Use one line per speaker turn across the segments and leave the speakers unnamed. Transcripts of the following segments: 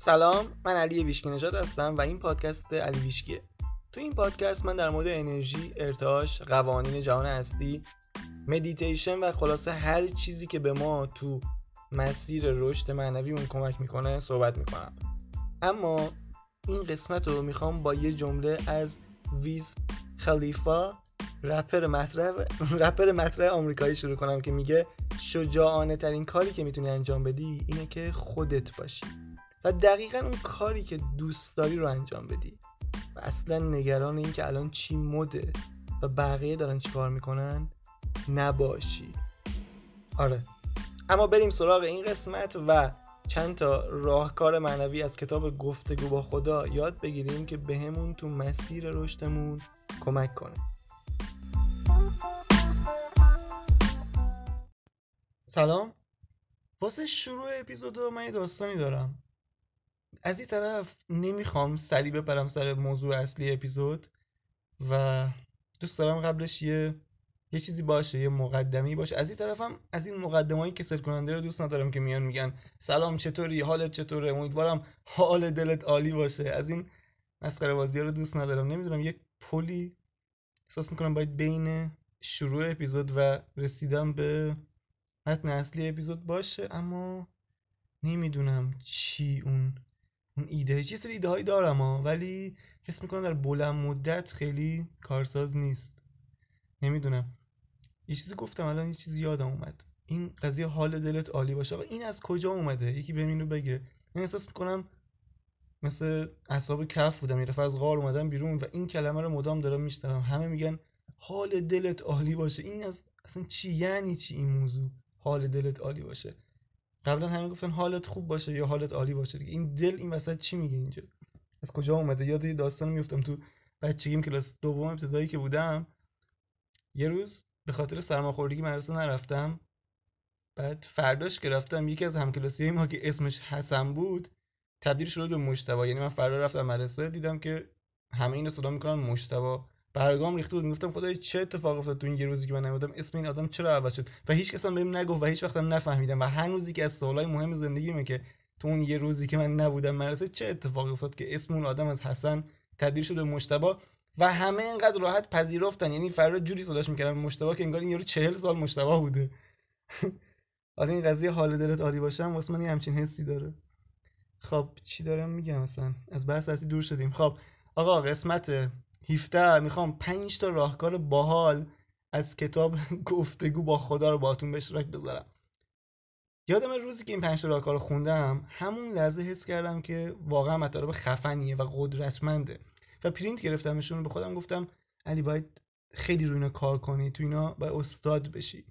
سلام من علی ویشکی هستم و این پادکست علی ویشکیه. تو این پادکست من در مورد انرژی، ارتعاش، قوانین جهان هستی، مدیتیشن و خلاصه هر چیزی که به ما تو مسیر رشد معنویمون کمک می‌کنه صحبت می‌کنم. اما این قسمت رو می‌خوام با یه جمله از ویز خلیفا رپر مطرح رپر مطرح آمریکایی شروع کنم که میگه شجاعانه ترین کاری که می‌تونی انجام بدی اینه که خودت باشی. و دقیقا اون کاری که دوست داری رو انجام بدی. و اصلا نگران این که الان چی مده و بقیه دارن چی کار می‌کنن؟ نباشی. آره. اما بریم سراغ این قسمت و چند تا راهکار معنوی از کتاب گفتگو با خدا یاد بگیریم که بهمون تو مسیر رشدمون کمک کنه. سلام. واسه شروع اپیزود من یه داستانی دارم. از این طرف نمی‌خوام سریع بپرم سر موضوع اصلی اپیزود و دوست دارم قبلش یه یه چیزی باشه یه مقدمی باشه. از این طرفم از این مقدمهایی که کسل کننده رو دوست ندارم که میان میگن سلام چطوری حالت چطوره امیدوارم حال دلت عالی باشه. از این مسخره بازی رو دوست ندارم. نمی‌دونم یک پلی احساس می‌کنم باید بین شروع اپیزود و رسیدم به متن اصلی اپیزود باشه اما نمی‌دونم چی اون اون ایده چه سری ایده هایی دارم ها ولی حس می‌کنم در بلند مدت خیلی کارساز نیست. نمی‌دونم. یه چیزی گفتم الان یه چیزی یادم اومد. این قضیه حال دلت عالی باشه. آقا این از کجا اومده؟ یکی به اینو بگه. من احساس می‌کنم مثل اصحاب کف بودم یه از غار اومدم بیرون و این کلمه رو مدام دارم میشنوم. همه میگن حال دلت عالی باشه. این از اصلا چی؟ یعنی چی این موضوع؟ حال دلت عالی باشه. قبلا همه گفتن حالت خوب باشه یا حالت عالی باشه دیگه. این دل این وسط چی میگه اینجا؟ از کجا اومده؟ یاد یه داستان میفتم تو بچگیم کلاس دوم ابتدایی که بودم. یه روز به خاطر سرماخوردگی مدرسه نرفتم. بعد فرداش که رفتم یکی از همکلاسی ما که اسمش حسن بود تبدیل شده به مشتبا یعنی من فردا رفتم مدرسه دیدم که همه اینو صدا می‌کنن مشتبا برگام ریخته بود. می‌گفتم خدای چه اتفاق افتاد تو این یه روزی که من نبودم اسم این آدم چرا عوض شد؟ و هیچ کس هم بهم نگفت و هیچ وقتم نفهمیدم. و هنوزی که از سوالای مهم زندگیمه که تو اون یه روزی که من نبودم مدرسه چه اتفاقی افتاد که اسم اون آدم از حسن تبدیل شد به مشتبا؟ و همه اینقدر راحت پذیرفتن. یعنی فردا جوری صداش می‌کردن مشتبا که انگار این یارو 40 سال مشتبا بوده. آره این قضیه حال دلت عالی باشم واسه من همچین حسی داره. خب چی دارم میگم مثلا از بحث اصلی دور شدیم. خب آقا قسمت 17 می‌خوام 5 تا راهکار باحال از کتاب گفتگو با خدا رو باهاتون به اشتراک بذارم. یادم روزی که این 5 تا راهکار رو خوندم همون لحظه حس کردم که واقعا مطالب خفنیه و قدرتمنده و پرینت گرفتمشون به خودم گفتم علی باید خیلی روی اینا کار کنی تو اینا باید استاد بشی.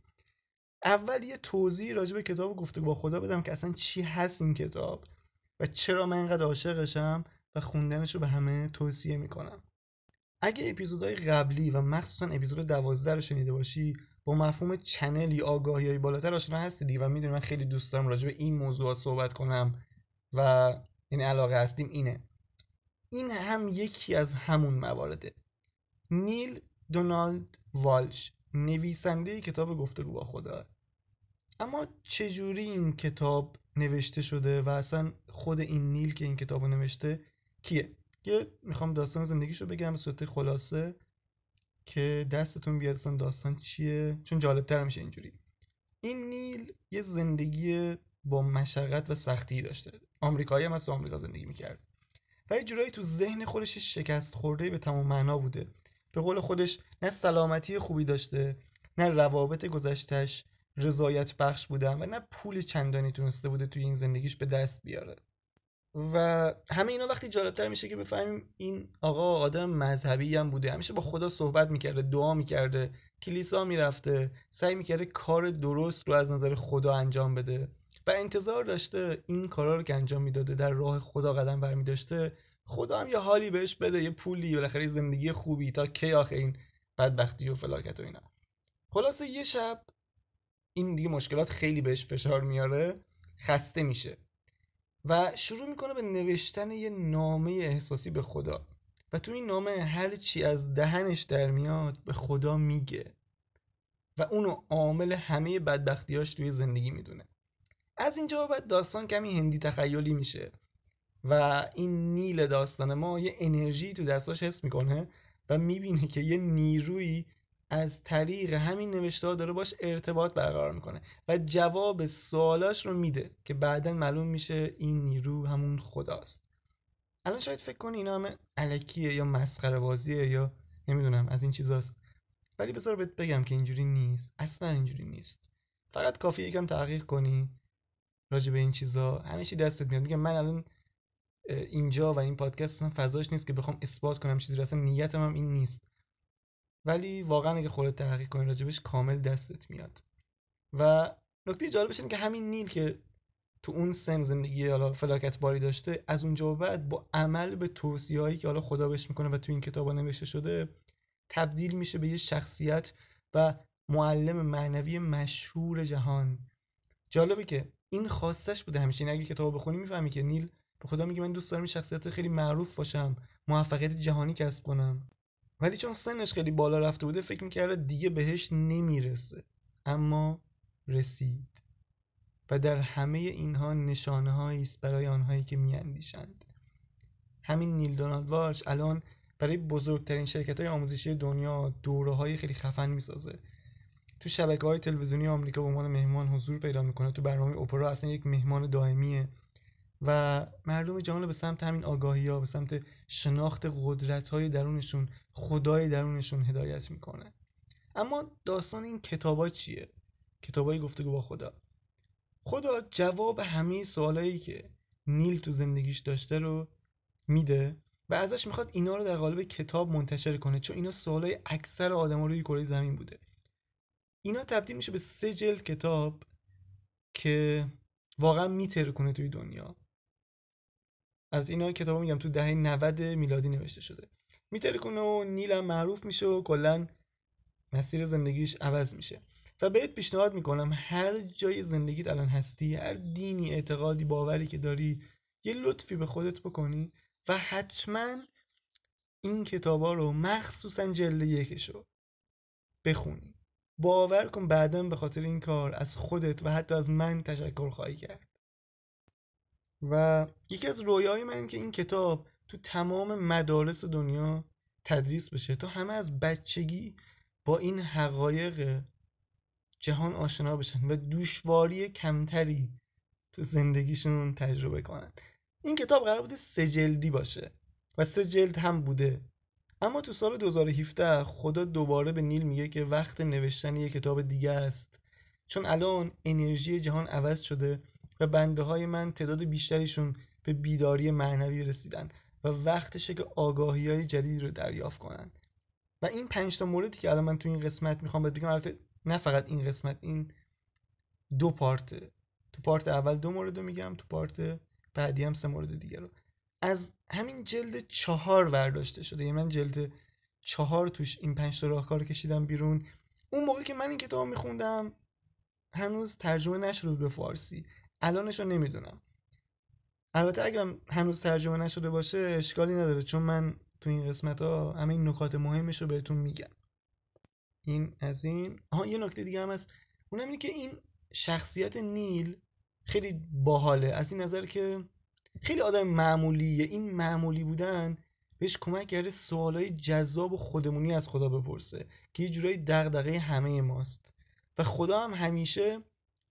اول یه توضیح راجع به کتاب گفتگو با خدا بدم که اصلا چی هست این کتاب و چرا من اینقدر عاشقشم و خوندنش رو به همه توصیه می‌کنم. اگه اپیزودهای قبلی و مخصوصا اپیزود دوازده رو شنیده باشی با مفهوم چنلی آگاهی های بالاتر آشنا هستی و می‌دونی من خیلی دوست دارم راجع به این موضوعات صحبت کنم و این علاقه هستیم اینه. این هم یکی از همون موارده نیل دونالد والش نویسنده کتاب گفتگو با خدا. اما چجوری این کتاب نوشته شده و اصلا خود این نیل که این کتاب رو نوشته کیه؟ یه می‌خوام داستان زندگیشو بگم به صورت خلاصه که دستتون بیاد اصلا داستان چیه؟ چون جالبتر میشه اینجوری. این نیل یه زندگی با مشقت و سختی داشته. آمریکایی هم از تو آمریکا زندگی می‌کرد. و یه جورایی تو ذهن خودش شکست خورده به تمام معنا بوده. به قول خودش نه سلامتی خوبی داشته نه روابط گذشتش رضایت بخش بودن و نه پول چندانی تونسته بوده توی این زندگیش به دست بیاره. و همه اینا وقتی جالبتر میشه که بفهمیم این آقا آدم مذهبی هم بوده. همیشه با خدا صحبت می‌کرده دعا می‌کرده کلیسا می‌رفته سعی می‌کرده کار درست رو از نظر خدا انجام بده و انتظار داشته این کارا رو که انجام می‌داده در راه خدا قدم برمیداشته خدا هم یه حالی بهش بده یه پولی بالاخره زندگی خوبی تا کی آخه این بدبختی و فلاکت و اینا. خلاصه یه شب این دیگه مشکلات خیلی بهش فشار میاره خسته میشه. و شروع می‌کنه به نوشتن یه نامه احساسی به خدا. و تو این نامه هر چی از دهنش در میاد به خدا میگه. و اونو عامل همه بدبختیاش توی زندگی می‌دونه. از اینجا بعد داستان کمی هندی تخیلی میشه. و این نیل داستان ما یه انرژی تو دستاش حس می‌کنه و می‌بینه که یه نیروی از طریق همین نوشته ها داره باش ارتباط برقرار می‌کنه و جواب سوالاش رو میده که بعدا معلوم میشه این نیرو همون خداست. الان شاید فکر کنی اینا همه علکیه یا مسخره بازیه یا نمی‌دونم از این چیزاست. ولی بذار بهت بگم که اینجوری نیست. اصلا اینجوری نیست. فقط کافی یکم تحقیق کنی راجع به این چیزا. چی دستت میاد. میگم من الان اینجا و این پادکست اصلا فضاش نیست که بخوام اثبات کنم چیزی. اصلا نیتم هم این نیست. ولی واقعا اگه خودت تحقیق کنی راجبش کامل دستت میاد. و نکته جالبش اینه که همین نیل که تو اون سن زندگی حالا فلاکت باری داشته از اونجا بعد با عمل به توصیه‌هایی که حالا خدا بهش می‌کنه و تو این کتابا نوشته شده تبدیل میشه به یه شخصیت و معلم معنوی مشهور جهان. جالبه که این خواستش بوده همیشه. این اگه کتاب بخونی می‌فهمی که نیل به خدا میگه من دوست دارم شخصیت خیلی معروف باشم موفقیت جهانی کسب کنم. ولی چون سنش خیلی بالا رفته بوده فکر می‌کرده دیگه بهش نمی‌رسه. اما رسید. و در همه اینها نشانه است برای آنهایی که میاندیشند. همین نیل دونالد وارچ الان برای بزرگترین شرکت های آموزشی دنیا دوره های خیلی خفن می‌سازه. تو شبکه های تلویزیونی آمریکا به عنوان مهمان حضور پیدا می‌کنه. تو برنامه اپرا اصلا یک مهمان دائمیه. و مردم جهان به سمت همین آگاهی ها به سمت شناخت قدرت های درونشون خدای درونشون هدایت می‌کنه. اما داستان این کتابا چیه؟ کتابای گفتگو با خدا. خدا جواب همه سوالایی که نیل تو زندگیش داشته رو میده و ازش می‌خواد اینا رو در قالب کتاب منتشر کنه چون اینا سوالای اکثر آدما روی کره زمین بوده. اینا تبدیل میشه به سه جلد کتاب که واقعا میتره کنه توی دنیا. از اینا کتاب میگم تو دهه 90 میلادی نوشته شده. میتره کنه و نیل معروف میشه و کلا مسیر زندگیش عوض میشه. و بهت پیشنهاد می‌کنم هر جای زندگیت الان هستی هر دینی اعتقادی باوری که داری یه لطفی به خودت بکنی و حتما این کتابا رو مخصوصا جلد یکشو بخونی. باور کن بعدا به خاطر این کار از خودت و حتی از من تشکر خواهی کرد. و یکی از رویای من این که این کتاب تو تمام مدارس دنیا تدریس بشه. تا همه از بچگی با این حقایق جهان آشنا بشن و دوشواری کمتری تو زندگیشون تجربه کنن. این کتاب قرار بوده سه جلدی باشه و سه جلد هم بوده. اما تو سال 2017 خدا دوباره به نیل میگه که وقت نوشتن یه کتاب دیگه است. چون الان انرژی جهان عوض شده و بنده های من تعداد بیشتریشون به بیداری معنوی رسیدن و وقتشه که آگاهی های جدید رو دریافت کنن. و این پنج تا موردی که الان من تو این قسمت می‌خوام بهت بگم البته نه فقط این قسمت این دو پارته تو پارت اول دو مورد رو میگم تو پارت بعدی هم سه مورد دیگه رو. از همین جلد چهار ورداشته شده. یعنی من جلد چهار توش این پنج تا راهکار کشیدم بیرون. اون موقع که من این کتاب میخوندم هنوز ترجمه نشده به فارسی. الانش رو نمی‌دونم. البته اگرم هنوز ترجمه نشده باشه اشکالی نداره چون من تو این قسمت ها همه این نکات مهمش رو بهتون میگم. این از این. آها یه نکته دیگه هم هست. اونم اینه که این شخصیت نیل خیلی باحاله. از این نظر که خیلی آدم معمولیه. این معمولی بودن بهش کمک کرده سوالای جذاب و خودمونی از خدا بپرسه که یه جورایی دغدغه همه ماست. و خدا هم همیشه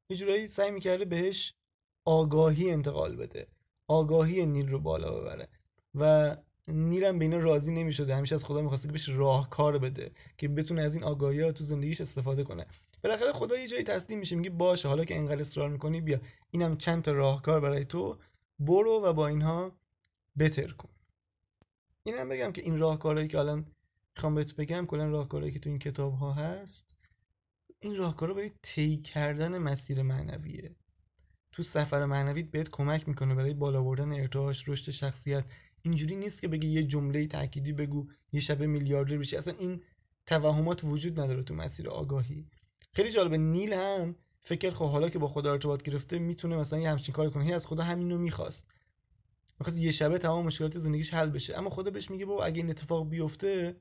یه جورایی سعی می‌کرده بهش آگاهی انتقال بده. آگاهی نیل رو بالا ببره. و نیرم به اینا راضی نمی‌شده. همیشه از خدا می‌خواسته که بهش راهکار بده که بتونه از این آگاهی ها تو زندگیش استفاده کنه. بالاخره خدا یه جایی تسلیم میشه. میگه باشه حالا که انقدر اصرار می‌کنی بیا. اینم چند تا راهکار برای تو. برو و با اینها بتر کن. اینم بگم که این راهکارهایی که الان می‌خوام بهت بگم کلا راهکارهایی که تو این کتاب ها هست این راهکارا برای طی کردن مسیر معنویه. تو سفر معنویت بهت کمک می‌کنه برای بالا بردن ارتعاش رشد شخصیت. اینجوری نیست که بگی یه جمله تأکیدی بگو یه شب میلیاردر بشی اصلا این توهمات وجود نداره تو مسیر آگاهی. خیلی جالبه نیل هم فکر خب حالا که با خدا ارتباط گرفته می‌تونه مثلا یه همچین کار کنه. هی از خدا همین رو می‌خواست. می‌خواست یه شبه تمام مشکلات زندگیش حل بشه. اما خدا بهش میگه بابا اگه این اتفاق بیفته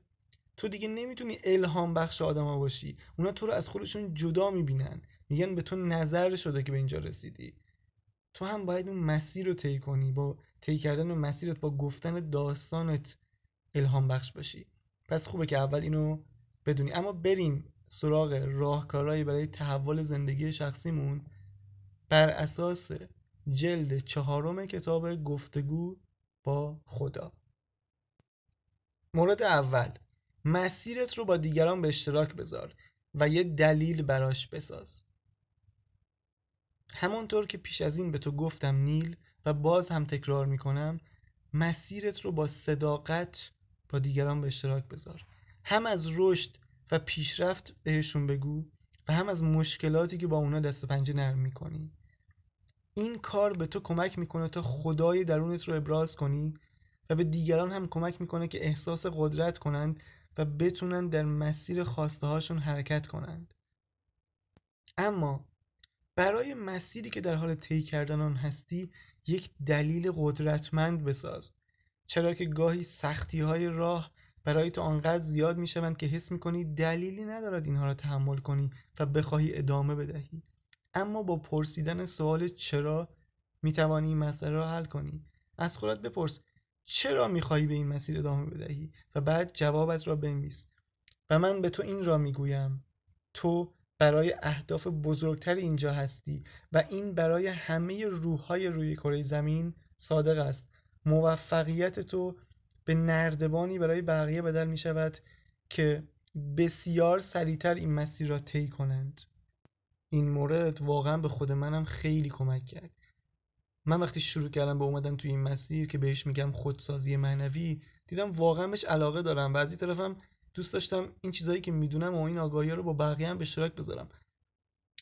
تو دیگه نمی‌تونی الهام بخش آدما باشی. اونا تو رو از خودشون جدا می‌بینن. میگن به تو نظر شده که به اینجا رسیدی. تو هم باید اون مسیر رو طی کنی با طی کردن اون مسیرت با گفتن داستانت الهام بخش باشی. پس خوبه که اول اینو بدونی. اما بریم سراغ راهکارهایی برای تحول زندگی شخصیمون. بر اساس جلد چهارم کتاب گفتگو با خدا. مورد اول مسیرت رو با دیگران به اشتراک بذار و یه دلیل براش بساز. همونطور که پیش از این به تو گفتم نیل و باز هم تکرار می‌کنم مسیرت رو با صداقت با دیگران به اشتراک بذار. هم از رشد و پیشرفت بهشون بگو و هم از مشکلاتی که با اونا دست و پنجه نرم می‌کنی. این کار به تو کمک می‌کنه تا خدای درونت رو ابراز کنی و به دیگران هم کمک می‌کنه که احساس قدرت کنند و بتونن در مسیر خواسته هاشون حرکت کنند. اما برای مسیری که در حال طی کردن آن هستی یک دلیل قدرتمند بساز. چرا که گاهی سختی های راه برای تو آنقدر زیاد می شوند که حس می کنی دلیلی ندارد اینها را تحمل کنی و بخواهی ادامه بدهی. اما با پرسیدن سوال چرا می توانی این مسئله را حل کنی؟ از خودت بپرس چرا می خواهی به این مسیر ادامه بدهی؟ و بعد جوابت را بنویس. و من به تو این را می گویم تو برای اهداف بزرگتر اینجا هستی و این برای همه روحهای روی کره زمین صادق است. موفقیت تو به نردبانی برای بقیه بدل می شود که بسیار سریعتر این مسیر را طی کنند. این مورد واقعا به خود منم خیلی کمک کرد. من وقتی شروع کردم به اومدن توی این مسیر که بهش میگم خودسازی معنوی دیدم واقعا بهش علاقه دارم و از طرفم دوست داشتم این چیزهایی که می‌دونم و این آگاهی رو با بقیه هم به اشتراک بذارم.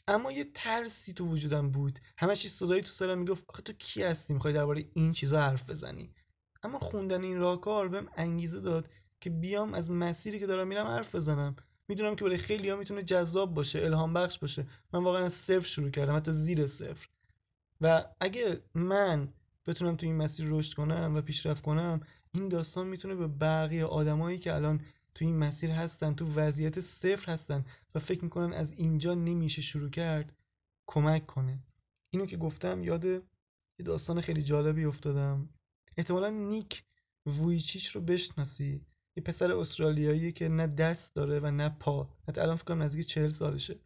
اما یه ترسی تو وجودم بود. همه چیز صدایی تو سرم می‌گفت آخه تو کی هستی؟ می‌خوای درباره این چیزا حرف بزنی. اما خوندن این راهکار بهم انگیزه داد که بیام از مسیری که دارم میرم حرف بزنم. می‌دونم که برای خیلی ها می‌تونه جذاب باشه الهام بخش باشه. من واقعا از صفر شروع کردم حتی زیر صفر. و اگه من بتونم تو این مسیر رشد کنم و پیشرفت کنم این داستان می‌تونه به بقیه آدمایی که الان تو این مسیر هستن تو وضعیت صفر هستن و فکر می‌کنن از اینجا نمیشه شروع کرد کمک کنه. اینو که گفتم یاد یه داستان خیلی جالبی افتادم. احتمالا نیک وویچیچ رو بشناسی. یه پسر استرالیایی که نه دست داره و نه پا. حتی الان فکر کنم نزدیک چهل سالشه.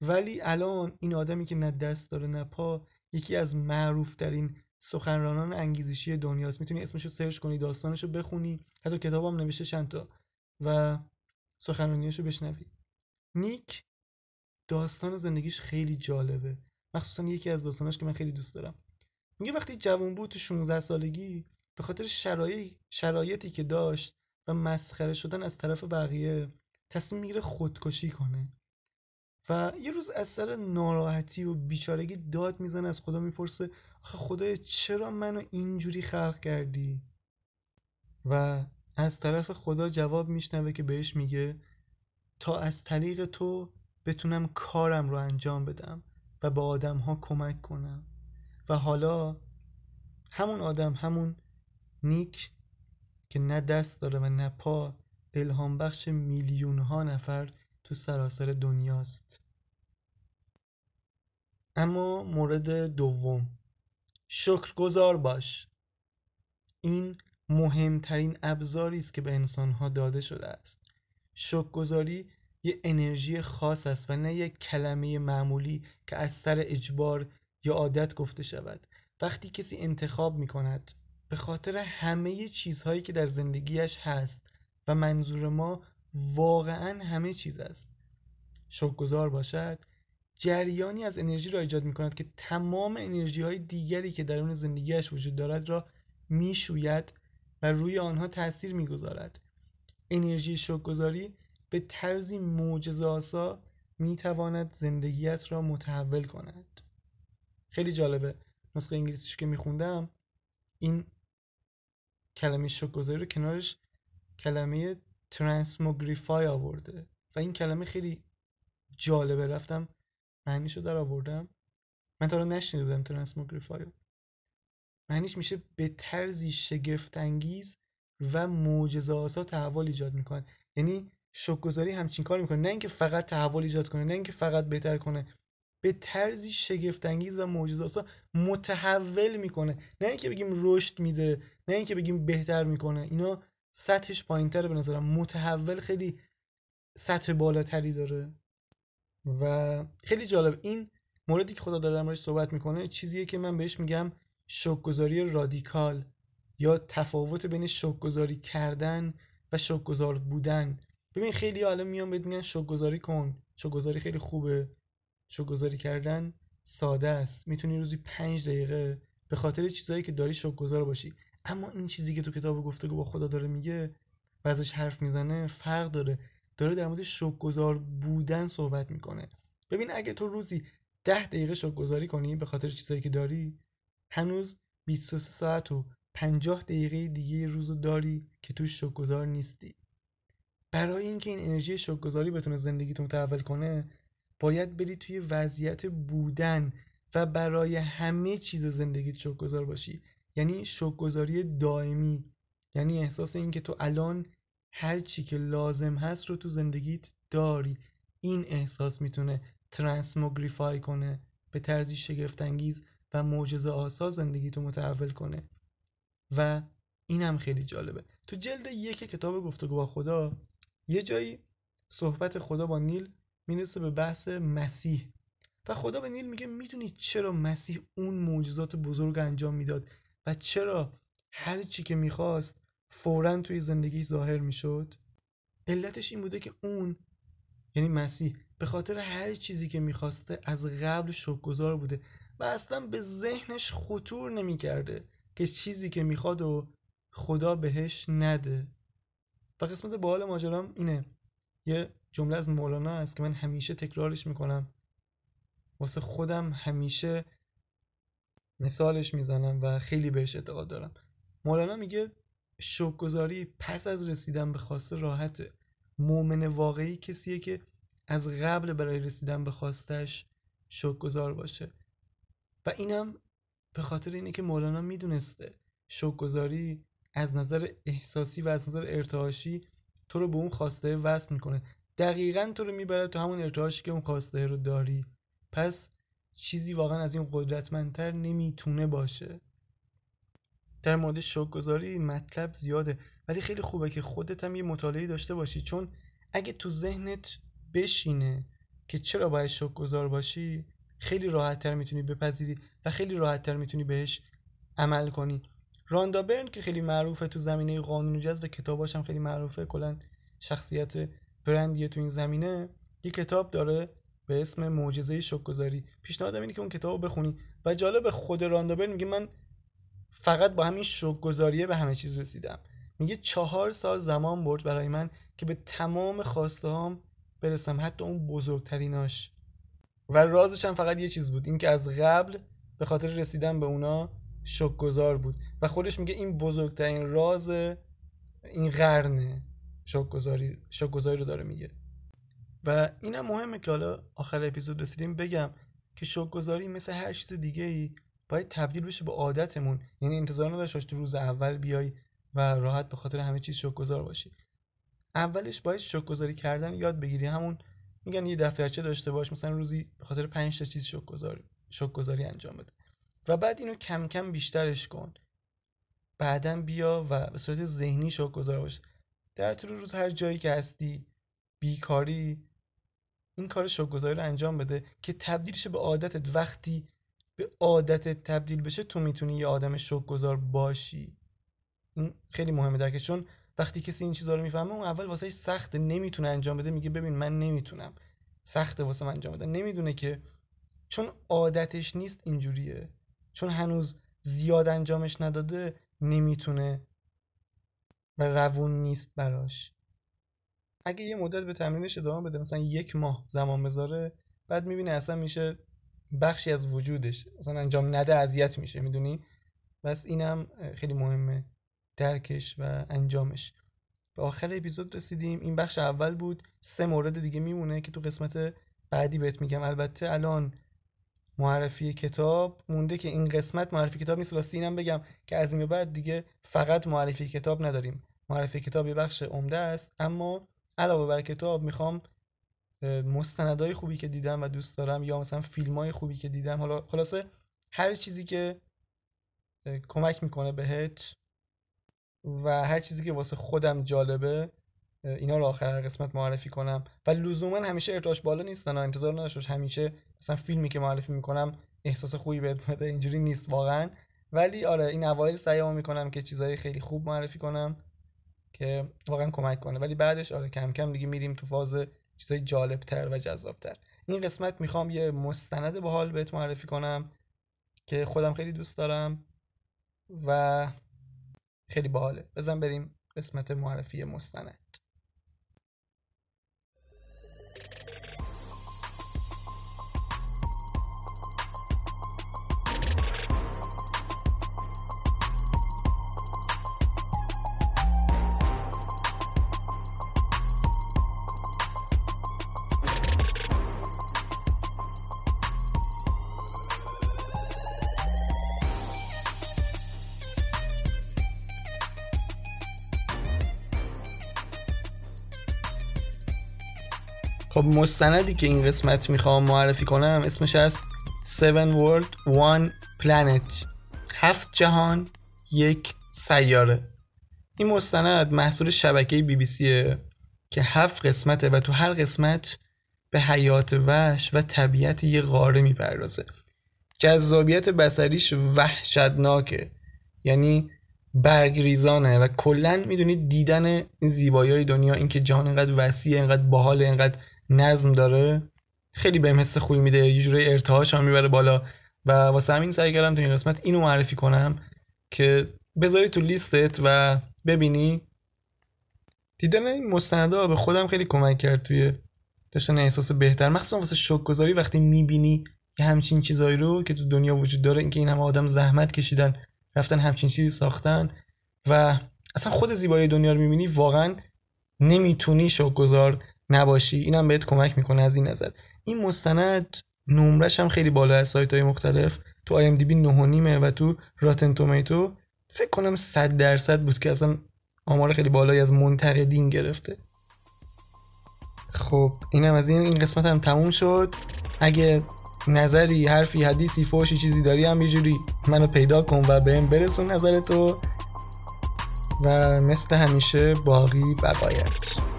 ولی الان این آدمی که نه دست داره نه پا یکی از معروف ترین سخنرانان انگیزشی دنیاست. می‌تونی اسمشو سرچ کنی داستانشو بخونی. حتی کتابم نوشته چند تا و سخنرانیاشو بشنوی. نیک داستان زندگیش خیلی جالبه. مخصوصا یکی از داستاناش که من خیلی دوست دارم. میگه وقتی جوان بود تو 16 سالگی به خاطر شرایط شرایطی که داشت و مسخره شدن از طرف بقیه تصمیم می‌گیره خودکشی کنه. و یه روز از سر ناراحتی و بیچارگی داد می‌زنه از خدا می‌پرسه آخه خدای چرا منو اینجوری خلق کردی؟ و از طرف خدا جواب میشنوه که بهش میگه تا از طریق تو بتونم کارم رو انجام بدم و به آدم ها کمک کنم. و حالا همون آدم همون نیک که نه دست داره و نه پا الهام بخش میلیون ها نفر تو سراسر دنیاست. اما مورد دوم. شکرگزار باش. این مهمترین ابزاری است که به انسانها داده شده است. شکرگزاری یه انرژی خاص است و نه یک کلمه معمولی که از سر اجبار یا عادت گفته شود. وقتی کسی انتخاب می کند به خاطر همه چیزهایی که در زندگیش هست و منظور ما واقعا همه چیز است شکرگزار باشد. جریانی از انرژی را ایجاد می کند که تمام انرژی های دیگری که در اون زندگیش وجود دارد را می‌شوید و روی آنها تاثیر می‌گذارد. انرژی شکرگزاری به طرزی معجزه آسا می‌تواند زندگیت را متحول کند. خیلی جالبه. نسخه انگلیسیش که میخوندم این کلمه شکرگزاری رو کنارش کلمه ترانسموگریفای آورده. و این کلمه خیلی جالبه. رفتم معنیشو در آوردم. من تا رو نشنیده بودم ترانسموگریفای معنیش میشه به طرزی شگفت انگیز و معجزه آسا تحول ایجاد می‌کنه. یعنی شکرگزاری همچین کار می‌کنه. نه اینکه فقط تحول ایجاد کنه نه اینکه فقط بهتر کنه. به طرزی شگفتانگیز و معجزه‌آسا متحول می‌کنه. نه اینکه بگیم رشد میده نه اینکه بگیم بهتر می‌کنه. اینا سطحش پایینتره به نظرم. متحول خیلی سطح بالاتری داره. و خیلی جالب. این موردی که خدا داره در صحبت می‌کنه چیزیه که من بهش میگم شکگذاری رادیکال یا تفاوت بین شکگذاری کردن و شکگذار بودن. ببین خیلی حالا میان بهت میگن شکگذاری کن. شکگذاری خیلی خوبه. شکگذاری کردن ساده است. می‌تونی روزی پنج دقیقه به خاطر چیزهایی که داری شکرگزار باشی. اما این چیزی که تو کتاب گفتگو با خدا داره میگه و ازش حرف می‌زنه فرق داره. داره در مورد شکرگزار بودن صحبت می‌کنه. ببین اگه تو روزی ده دقیقه شکرگزاری کنی به خاطر چیزهایی که داری هنوز 23 ساعت و 50 دقیقه دیگه روزو داری که توش شکرگزار نیستی. برای اینکه این انرژی شکرگزاری بتونه زندگیتون متحول کنه باید بری توی وضعیت بودن و برای همه چیز زندگیت شکرگزار باشی. یعنی شکرگزاری دائمی. یعنی احساس اینکه تو الان هر چی که لازم هست رو تو زندگیت داری. این احساس می‌تونه ترانسموگریفای کنه به طرزی شگفتانگیز و معجزه آسا زندگیتو متحول کنه. و این هم خیلی جالبه. تو جلد یک کتاب گفتگو با خدا یه جایی صحبت خدا با نیل می‌رسه به بحث مسیح. و خدا به نیل میگه می‌دونی چرا مسیح اون معجزات بزرگ انجام می‌داد و چرا هر چی که می‌خواست فورا توی زندگی ظاهر می‌شد؟ علتش این بوده که اون یعنی مسیح به خاطر هر چیزی که می‌خواسته از قبل شکرگزار بوده. و اصلا به ذهنش خطور نمی‌کرده که چیزی که می‌خواد و خدا بهش نده. و قسمت باحال ماجرام اینه. یه جمله از مولانا است که من همیشه تکرارش می‌کنم. واسه خودم همیشه مثالش می‌زنم و خیلی بهش اعتقاد دارم. مولانا میگه شکرگزاری پس از رسیدن به خواسته راحته. مؤمن واقعی کسیه که از قبل برای رسیدن به خواستش شکرگزار باشه. و اینم به خاطر اینه که مولانا می‌دونسته شکرگزاری از نظر احساسی و از نظر ارتعاشی تو رو به اون خواسته وصل می‌کنه. دقیقا تو رو می‌بره تو همون ارتعاشی که اون خواسته رو داری. پس چیزی واقعا از این قدرتمندتر نمی‌تونه باشه. در مورد شکرگزاری مطلب زیاده. ولی خیلی خوبه که خودت هم یه مطالعه داشته باشی. چون اگه تو ذهنت بشینه که چرا باید شکرگزار باشی خیلی راحتتر می‌تونی بپذیری و خیلی راحتتر می‌تونی بهش عمل کنی. راندا برن که خیلی معروفه تو زمینه قانون جذب و کتاباش هم خیلی معروفه. کلا شخصیت برندیه تو این زمینه. یه کتاب داره به اسم معجزه شکرگزاری. پیشنهادم اینه که اون کتاب رو بخونی و جالب خود راندابرن میگه من فقط با همین شکرگزاریه به همه چیز رسیدم. میگه چهار سال زمان برد برای من که به تمام خواسته برسم. حتی اون بزرگتریناش. و رازش هم فقط یه چیز بود اینکه از قبل به خاطر رسیدن به اونا شکرگزار بود. و خودش میگه این بزرگترین راز این قرنه شکرگزاری شکرگزاری رو داره میگه. و اینم مهمه که حالا آخر اپیزود رسیدیم بگم که شکرگزاری مثل هر چیز دیگه ای باید تبدیل بشه به عادتمون. یعنی انتظار نداشته تو روز اول بیای و راحت به خاطر همه چیز شکرگزار باشی. اولش باید شکرگزاری کردن یاد بگیری. همون میگن یه دفترچه داشته باش مثلا روزی به خاطر 5 تا چیز شکرگزاری شکرگزاری انجام بده. و بعد اینو کم کم بیشترش کن. بعدا بیا و به صورت ذهنی شکرگزار باش. در طول روز هر جایی که هستی بیکاری این کار شکرگزاری رو انجام بده که تبدیل شه به عادتت. وقتی به عادتت تبدیل بشه تو می‌تونی یه آدم شکرگزار باشی. این خیلی مهمه درکه چون وقتی کسی این چیزا رو می‌فهمه اون اول واسه سخته نمی‌تونه انجام بده میگه ببین من نمی‌تونم. سخته واسه من انجام بده. نمی‌دونه که چون عادتش نیست اینجوریه چون هنوز زیاد انجامش نداده نمی‌تونه و روون نیست براش. اگه یه مدت به تمرینش ادامه بده مثلا یک ماه زمان بذاره بعد می‌بینه اصلا میشه بخشی از وجودش اصلا انجام نده اذیت میشه می‌دونی؟ بس اینم خیلی مهمه. درکش و انجامش. به آخر اپیزود رسیدیم. این بخش اول بود. سه مورد دیگه میمونه که تو قسمت بعدی بهت میگم. البته الان معرفی کتاب مونده که این قسمت معرفی کتاب نیست. راستی اینم بگم که از این بعد دیگه فقط معرفی کتاب نداریم. معرفی کتاب یه بخش عمده است. اما علاوه بر کتاب می‌خوام مستندای خوبی که دیدم و دوست دارم یا مثلا فیلم های خوبی که دیدم. حالا خلاصه هر چیزی که کمک می‌کنه بهت و هر چیزی که واسه خودم جالبه اینا رو آخر قسمت معرفی کنم. و لزوما همیشه ارتاش بالا نیستن انتظار نداشت همیشه مثلا فیلمی که معرفی می‌کنم احساس خوبی بهت بده اینجوری نیست واقعا. ولی آره این اوایل سعیمو می‌کنم که چیزهای خیلی خوب معرفی کنم که واقعا کمک کنه. ولی بعدش آره کم کم دیگه میریم تو فاز چیزای جالبتر و جذابتر. این قسمت می‌خوام یه مستند باحال بهت معرفی کنم که خودم خیلی دوست دارم و خیلی باحاله. بزن بریم قسمت معرفی مستند. خب مستندی که این قسمت می‌خوام معرفی کنم اسمش هست Seven World One Planet. هفت جهان یک سیاره. این مستند محصول شبکه بی بی سیه که هفت قسمته و تو هر قسمت به حیات وحش و طبیعت یه قاره می‌پردازه. جذابیت بسریش وحشتناکه. یعنی برگریزانه و کلا می‌دونید دیدن این زیبایی دنیا اینکه جهان اینقدر وسیع اینقدر باحال اینقدر نظم داره. خیلی بهم حس خوبی میده. یه جوری ارتعاش هم می‌بره بالا. و واسه همین سعی کردم تو این قسمت اینو معرفی کنم که بذاری تو لیستت و ببینی. دیدن این مستندا به خودم خیلی کمک کرد توی داشتن احساس بهتر. مخصوصا واسه شوک گذاری وقتی می‌بینی یه همچین چیزایی رو که تو دنیا وجود داره اینکه این همه آدم زحمت کشیدن رفتن همچین چیزی ساختن و اصلا خود زیبایی دنیا رو می‌بینی واقعا نمی‌تونی شوک گذار نباشی اینم بهت کمک می‌کنه از این نظر. این مستند نمرش هم خیلی بالا از سایت های مختلف. تو آی ام دی بی نیمه و تو راتن تومیتو. فکر کنم 100 درصد بود که اصلا آمار خیلی بالایی از منتقدین گرفته. خب اینم از این این قسمت هم تموم شد. اگه نظری حرفی حدیثی فوشی چیزی داری هم یه منو پیدا کن و بهم برسون نظرتو. و مثل همیشه باقی بقایت.